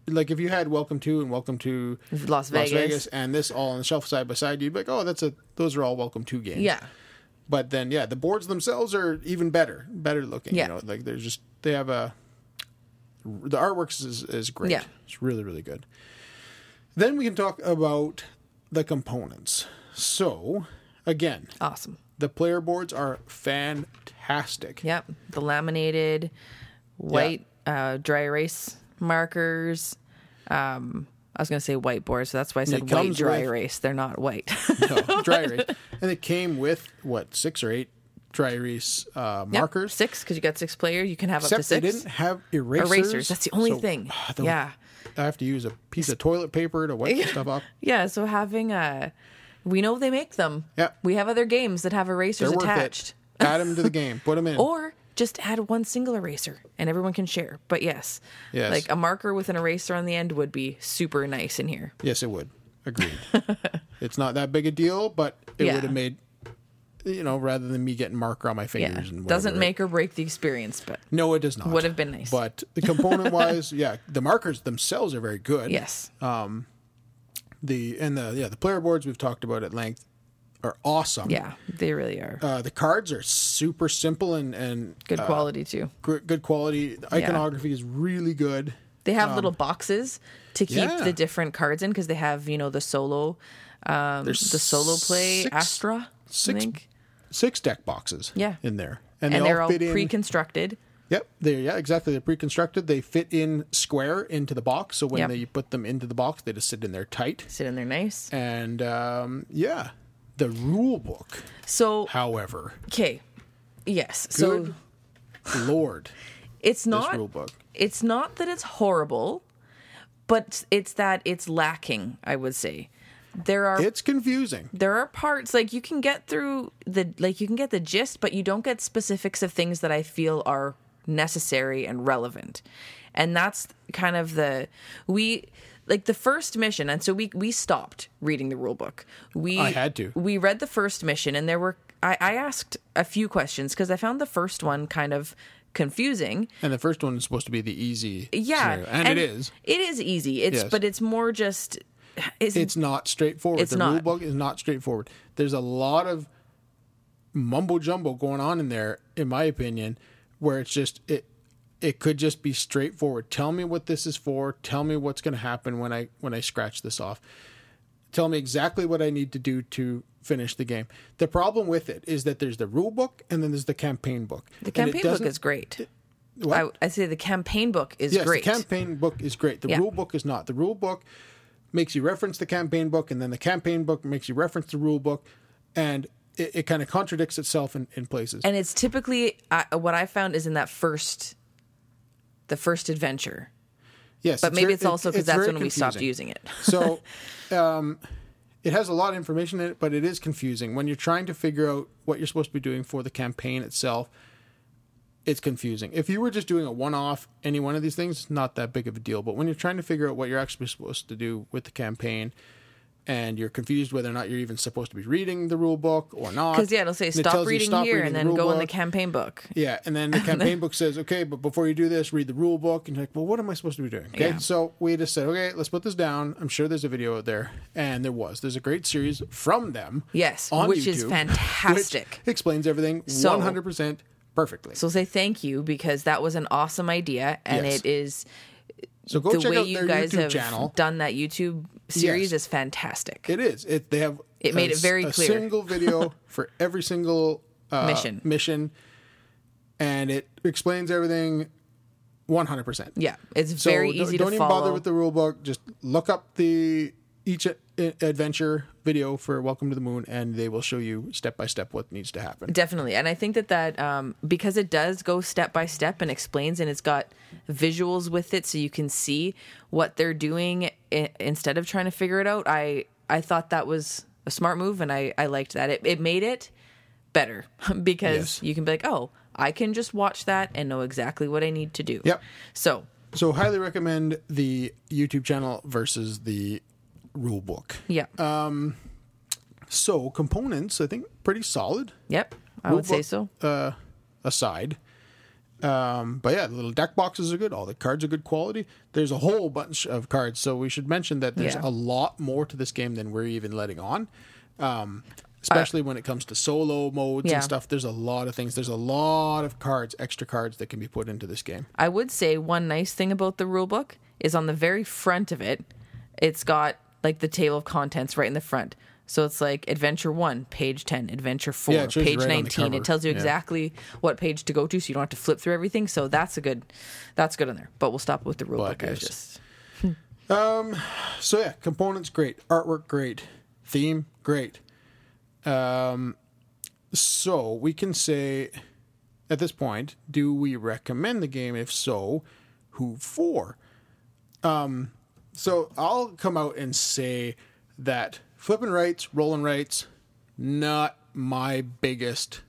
Like if you had Welcome to and Welcome to Las Vegas. and this all on the shelf side by side, you'd be like, oh, that's a those are all Welcome to games. Yeah. But then yeah, the boards themselves are even better, better looking. Yeah. You know, like they're just they have a the artwork is is great. Yeah. It's really really good. Then we can talk about the components. So again, Awesome. the player boards are fantastic. Yep, the laminated white uh, dry erase markers. Um, I was going to say whiteboard, so that's why I said white dry with- erase. They're not white. No, dry erase. And it came with what six or eight dry erase uh, Yep, markers. six because you got six players. You can have up to six they didn't have erasers. erasers. That's the only so, thing. ah, the- yeah, I have to use a piece of toilet paper to wipe the stuff off. yeah. So having a, we know they make them. Yeah. we have other games that have erasers They're attached. Add them to the game. Put them in. or just add one single eraser and everyone can share. But yes, Yes. like a marker with an eraser on the end would be super nice in here. Yes, it would. Agreed. it's not that big a deal, but it Yeah. would have made, you know, rather than me getting marker on my Yeah, fingers and whatever, doesn't right? make or break the experience, but No, it does not. Would have been nice. But the component wise, yeah, the markers themselves are very good. yes, Um, The and the yeah the player boards we've talked about at length are awesome. yeah, they really are Uh, the cards are super simple and and good uh, quality too. gr- good quality. The iconography is really good. They have little boxes to keep um, yeah. the different cards in because they have you know the solo, um, the solo play six- Astra, I six think, Six deck boxes. Yeah. in there, and, they they're all in. pre-constructed. Yep, they're yeah exactly. They're pre-constructed. They fit in square into the box. So when Yep. they put them into the box, they just sit in there tight. Sit in there nice. And um, yeah, the rule book, So however, okay, yes. So Good Lord, it's not rule book. it's not that it's horrible, but it's that it's lacking. I would say there are It's confusing. there are parts like you can get through the like you can get the gist but you don't get specifics of things that i feel are necessary and relevant and that's kind of the we like the first mission and so we we stopped reading the rule book we I had to. we read the first mission and there were i, I asked a few questions because i found the first one kind of confusing And the first one is supposed to be the easy yeah scenario, and, it is. it is easy it's Yes. but it's more just it's, It's not straightforward. It's the rule book is not straightforward. There's a lot of mumbo jumbo going on in there, in my opinion, where it's just it. It could just be straightforward. Tell me what this is for. Tell me what's going to happen when I when I scratch this off. tell me exactly what I need to do to finish the game. The problem with it is that there's the rule book and then there's the campaign book. The campaign book is great. I, I say the campaign book is yes, great. the campaign book is great. The Yeah. rule book is not. The rule book makes you reference the campaign book, and then the campaign book makes you reference the rule book, and it, it kind of contradicts itself in, in places. and it's typically uh, what I found is in that first, the first adventure. yes, But maybe very- it's also because it's that's when we stopped using it. so um, it has a lot of information in it, but it is confusing when you're trying to figure out what you're supposed to be doing for the campaign itself. It's confusing. If you were just doing a one-off, any one of these things, not that big of a deal. But when you're trying to figure out what you're actually supposed to do with the campaign, and you're confused whether or not you're even supposed to be reading the rule book or not, Because yeah, it'll say it stop you reading stop here reading and then rule go in the campaign book. Yeah, and then the campaign book says, okay, but before you do this, read the rule book. And you're like, well, what am I supposed to be doing? Okay, Yeah. so we just said, okay, let's put this down. I'm sure there's a video out there, and there was. There's a great series from them. Yes, which is fantastic. explains everything So- 100% perfectly. So, So say thank you because that was an awesome idea, and Yes. it is go the check way out you their guys YouTube have channel. done that YouTube series Yes. is fantastic. It is. It they have. It made a it very s- clear. A single video for every single uh, Mission. mission, and it explains everything 100. percent yeah, it's So very don't- easy don't to even follow. bother with the rule book. Just look up the each adventure video for Welcome to the Moon, and they will show you step by step what needs to happen. Definitely. And I think that that um, because it does go step by step and explains and it's got visuals with it so you can see what they're doing I- instead of trying to figure it out. I I thought that was a smart move and I I liked that. It it made it better because Yes. you can be like, "Oh, I can just watch that and know exactly what I need to do." Yep. So, So highly recommend the YouTube channel versus the rule book. yeah. Uh, So components, I think, pretty solid. yep. I Rule would say so. Uh, aside. Um, but yeah, the little deck boxes are good. All the cards are good quality. There's a whole bunch of cards, so we should mention that there's Yeah. a lot more to this game than we're even letting on. Um, especially when it comes to solo modes Yeah. and stuff. There's a lot of things. There's a lot of cards, extra cards that can be put into this game. I would say one nice thing about the rule book is on the very front of it, it's got like the table of contents right in the front. So it's like adventure one, page 10, adventure four, Yeah, it shows you page right 19. It tells you Yeah. exactly what page to go to so you don't have to flip through everything. So that's a good, that's good on there. But we'll stop with the rule book. I was yes. just, So yeah, components great, artwork great, theme great. Um, so we can say at this point, do we recommend the game? If so, who for? Um, so I'll come out and say that flip and writes, rolling rights, not my biggest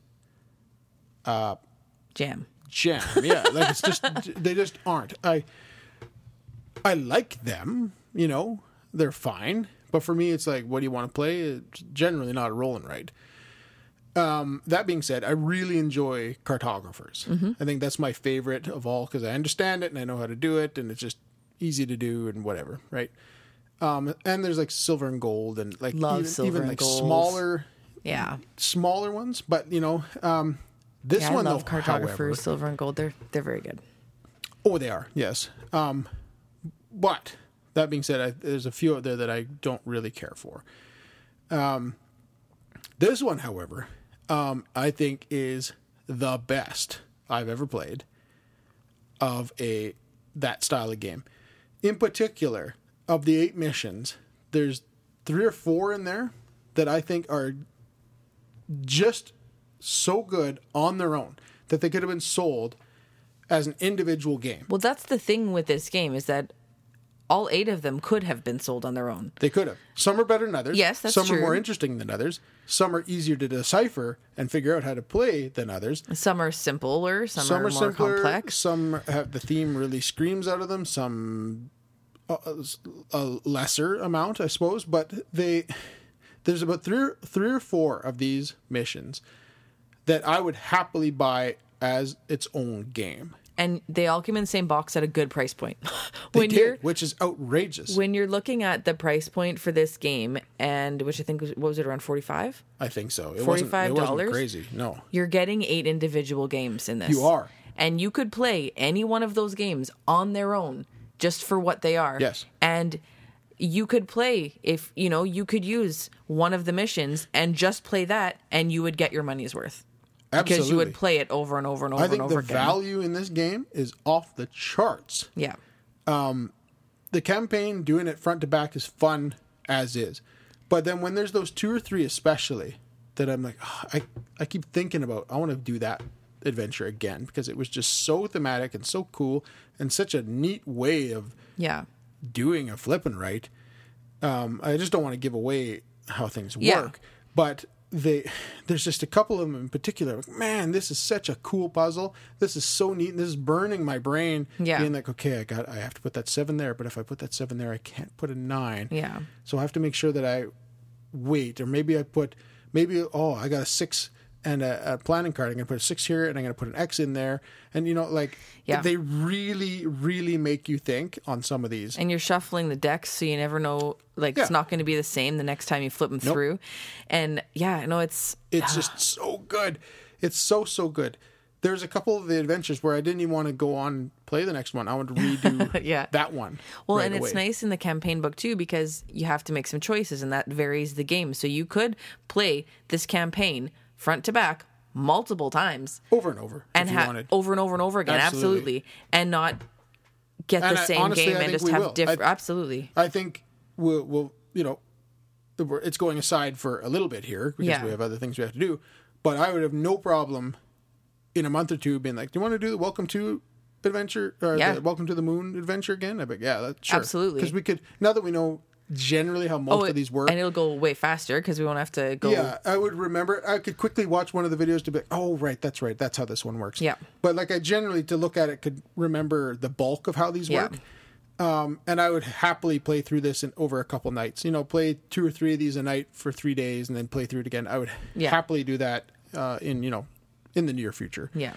jam. jam. Yeah, like it's just they just aren't. I I like them, you know, they're fine. But for me, it's like, what do you want to play? It's generally not a roll and write. Um, that being said, I really enjoy cartographers. I think that's my favorite of all because I understand it and I know how to do it, and it's just easy to do and whatever, right? Um, and there's like silver and gold and like Love even, silver even like gold. smaller Yeah. smaller ones, but you know, um, this yeah I one love though, cartographers, however, silver and gold. They're, they're very good. Oh, they are. Yes. Um, but that being said, I, there's a few out there that I don't really care for. Um, this one, however, um, I think is the best I've ever played of a that style of game. In particular, of the eight missions, there's three or four in there that I think are just so good on their own that they could have been sold as an individual game. Well, that's the thing with this game is that all eight of them could have been sold on their own. They could have. Some are better than others. Yes, that's Some are more interesting than others. Some are easier to decipher and figure out how to play than others. Some are simpler, some, Some are, are more simpler. complex. Some have the theme really screams out of them. Some a, a lesser amount, I suppose. But they there's about three or, three or four of these missions that I would happily buy as its own game. and they all came in the same box at a good price point. When did, you're which is outrageous. when you're looking at the price point for this game, and which I think was what was it around forty five, I think so. It it wasn't $45? crazy. No. you're getting eight individual games in this. You are. and you could play any one of those games on their own, just for what they are. Yes. and you could play if you know you could use one of the missions and just play that, and you would get your money's worth because you would play it over and over and over I think and the over again. value in this game is off the charts. yeah, the campaign doing it front to back is fun as is but then when there's those two or three especially that i'm like "Ah, i i keep thinking about i want to do that adventure again because it was just so thematic and so cool and such a neat way of yeah, doing a flip and write um i just don't want to give away how things Yeah. work but they there's just a couple of them in particular like, man this is such a cool puzzle. This is so neat. This is burning my brain Yeah. being like okay i got i have to put that seven there but if i put that seven there i can't put a nine. Yeah, so i have to make sure that i wait or maybe i put maybe oh i got a six and a, a planning card i'm gonna put a six here and i'm gonna put an x in there and you know like Yeah. they really really make you think on some of these and you're shuffling the decks, so you never know. Like it's not going to be the same the next time you flip them through. And yeah, no, it's It's ah. just so good. It's so so good. There's a couple of the adventures where I didn't even want to go on and play the next one. I wanted to redo Yeah. that one. Well, right and it's nice in the campaign book too because you have to make some choices, and that varies the game. So you could play this campaign front to back multiple times over and over and if you have wanted. over and over and over again, Absolutely. absolutely, and not get And the I- same honestly, game I and just have different. I- Absolutely, I think we'll, we'll you know it's going aside for a little bit here because Yeah. we have other things we have to do. But I would have no problem in a month or two being like, "Do you want to do the Welcome to Adventure or Yeah. the Welcome to the Moon adventure again?" I'd be like, "Yeah, that's sure. Absolutely. Because we could now that we know generally how most Oh, of these work. and it'll go way faster because we won't have to go. Yeah, I would remember. I could quickly watch one of the videos to be like, oh, right, that's right. That's how this one works. Yeah. But like I generally, to look at it, could remember the bulk of how these Yeah. work. Um, and I would happily play through this in over a couple nights. You know, play two or three of these a night for three days and then play through it again. I would Yeah. happily do that uh, in, you know, in the near future. yeah,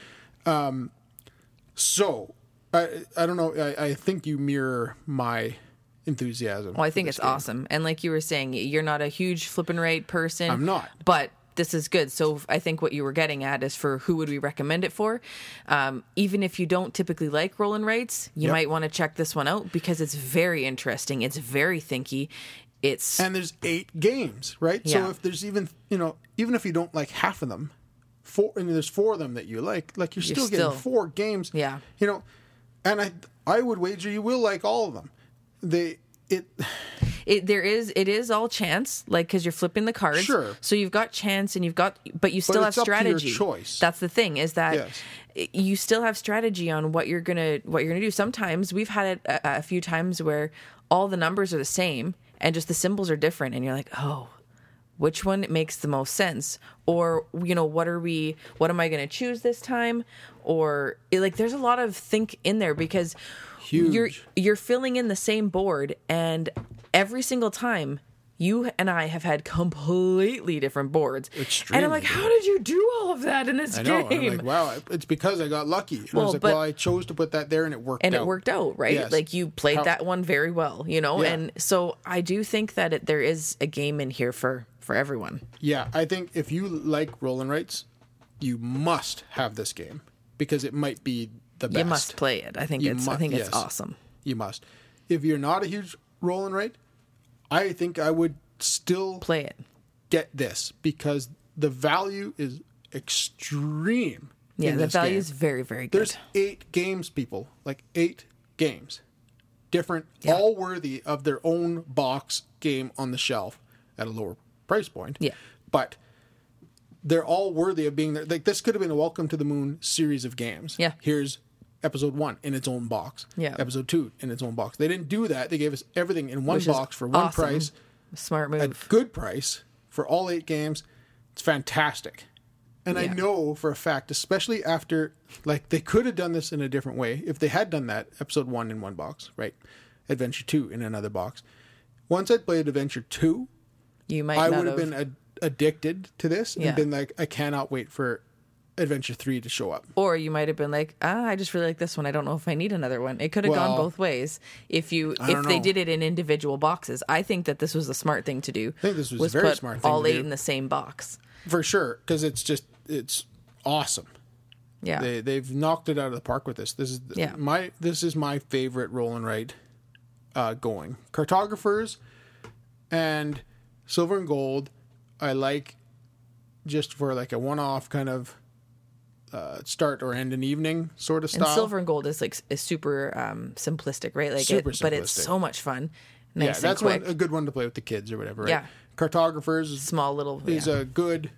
So, I, I don't know. I, I think you mirror my enthusiasm. Well, I think it's game. awesome. And like you were saying, you're not a huge flip and write person. I'm not. But this is good. So I think what you were getting at is for who would we recommend it for? Um, even if you don't typically like roll and writes, you Yep. might want to check this one out because it's very interesting. It's very thinky. It's and there's eight games, right? Yeah. So if there's even you know even if you don't like half of them, four and there's four of them that you like, like you're, still, still- getting four games. Yeah. you know, and I I would wager you will like all of them. They it it there is it is all chance like because you're flipping the cards Sure. so you've got chance and you've got but you still it's have up to your strategy choice. that's the thing is that Yes. you still have strategy on what you're gonna what you're gonna do sometimes we've had it a, a few times where all the numbers are the same and just the symbols are different and you're like oh which one makes the most sense or you know what are we what am i going to choose this time or it- like there's a lot of think in there because Huge. you're filling in the same board and every single time you and I have had completely different boards. and I'm like, how did you do all of that in this I know. game? I'm like, wow, it's because I got lucky. And I Well, was like, but- well, I chose to put that there, and it worked. and out. it worked out, right? Yes. Like you played How- that one very well, you know. Yeah. And so I do think that it, there is a game in here for for everyone. Yeah, I think if you like roll and writes, you must have this game because it might be the best. You must play it. I think You it's mu- I think it's yes. awesome. You must. If you're not a huge roll and write, I think I would still Play it. get this because the value is extreme. Yeah, the value game. is very very good. There's eight games, people. Like eight games. Different, Yeah. all worthy of their own box game on the shelf at a lower price point. Yeah. But they're all worthy of being there. Like this could have been a Welcome to the Moon series of games. Yeah. Here's episode one in its own box. Yeah. Episode two in its own box. They didn't do that. They gave us everything in one Which box for one awesome. price, Smart move. a good price for all eight games. It's fantastic. And I know for a fact, especially after, like, they could have done this in a different way. If they had done that, episode one in one box, right? Adventure two in another box. Once I'd played Adventure two, You might I would have have been ad- addicted to this Yeah. and been like, I cannot wait for Adventure three to show up. or you might have been like, ah, I just really like this one. I don't know if I need another one. It could have gone both ways if you if don't they know. did it in individual boxes. I think that this was a smart thing to do. I think this was a very smart thing all eight do. in the same box. For sure, because it's just, it's awesome. Yeah, They they've knocked it out of the park with this. This is Yeah. my this is my favorite roll and write uh, going. Cartographers and Silver and Gold, I like just for like a one-off kind of uh, start or end an evening sort of style. And silver and gold is like is super um, simplistic, right? Like, Super it, but it's so much fun. yeah, Nice that's and quick. one, a good one to play with the kids or whatever. Right? Yeah. Cartographers is, Small little. is yeah. a good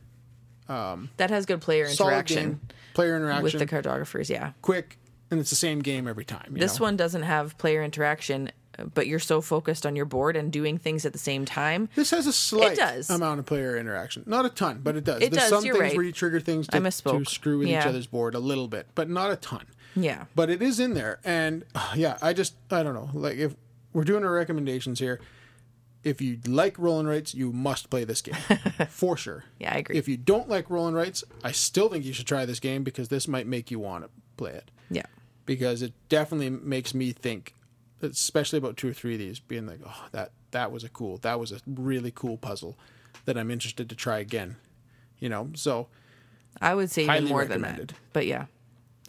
that has good player interaction game. Player interaction, with the cartographers. Yeah. quick, and it's the same game every time. you This know? one doesn't have player interaction, but you're so focused on your board and doing things at the same time. This has a slight does. amount of player interaction. Not a ton, but it does. It There's does, some things right. where you trigger things to, to screw with each other's board a little bit, but not a ton. Yeah. But it is in there. And uh, yeah, I just, I don't know. Like, if we're doing our recommendations here, if you like roll and writes, you must play this game for sure. Yeah, I agree. If you don't like roll and writes, I still think you should try this game because this might make you want to play it. Yeah. Because it definitely makes me think, especially about two or three of these, being like, oh, that that was a cool, that was a really cool puzzle that I'm interested to try again. You know, so I would say even more than that. But yeah.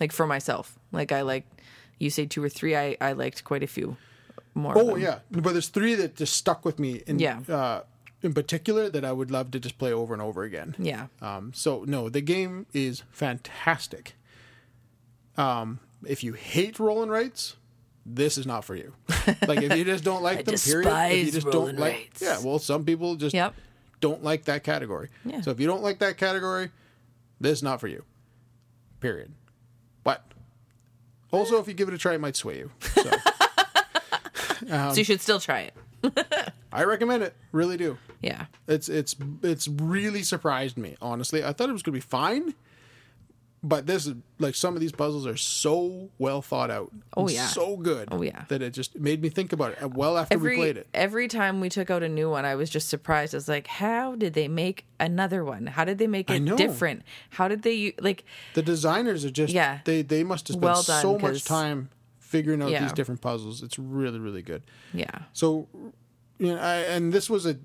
Like for myself. Like I like you say two or three, I, I liked quite a few more. Oh yeah, but there's three that just stuck with me. In, Yeah. Uh, in particular, that I would love to just play over and over again. Yeah. Um. So no, the game is fantastic. Um. If you hate roll and writes, this is not for you. Like if you just don't like them, period. If you just don't like, yeah. Well, some people just Yep. don't like that category. Yeah. So if you don't like that category, this is not for you. Period. But also, if you give it a try, it might sway you. So. Um, so you should still try it. I recommend it. Really do. Yeah. It's it's it's really surprised me. Honestly, I thought it was gonna be fine, but this is like some of these puzzles are so well thought out. Oh, yeah. so good. Oh, yeah. that it just made me think about it. Well, after Every we played it, every time we took out a new one, I was just surprised. I was like, how did they make another one? How did they make it different? How did they like the designers are just Yeah. They they must have spent Well done, so much time figuring out Yeah. these different puzzles. It's really really good. yeah. So, you know, I, and this was a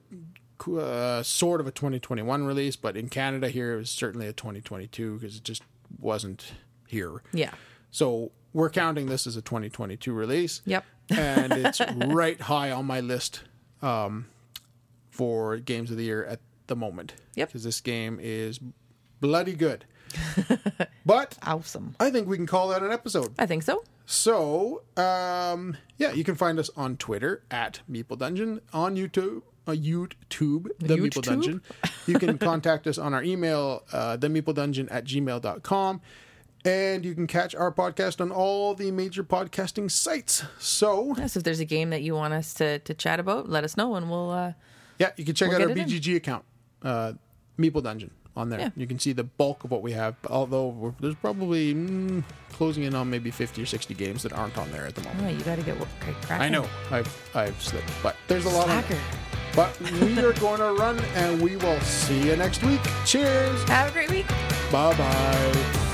uh, sort of a 2021 release, but in Canada here it was certainly a 2022 because it just wasn't here. Yeah. So we're counting this as a 2022 release. Yep. and it's right high on my list um, for games of the year at the moment. Yep. Because this game is bloody good. but Awesome. I think we can call that an episode. I think so. So, um, yeah, you can find us on Twitter at Meeple Dungeon, on YouTube, uh, YouTube, The Meeple Dungeon. You can contact us on our email, uh, themeepledungeon at gmail.com. And you can catch our podcast on all the major podcasting sites. So, Yes, if there's a game that you want us to, to chat about, let us know and we'll uh yeah, you can check We'll out our get it in. BGG account, uh, Meeple Dungeon, on there. Yeah. You can see the bulk of what we have, although we're, there's probably mm, closing in on maybe 50 or 60 games that aren't on there at the moment. oh, you gotta get work cracking. I know I've I've slipped, but there's a lot of Slacker. But we are going to run, and we will see you next week. Cheers. Have a great week. Bye bye.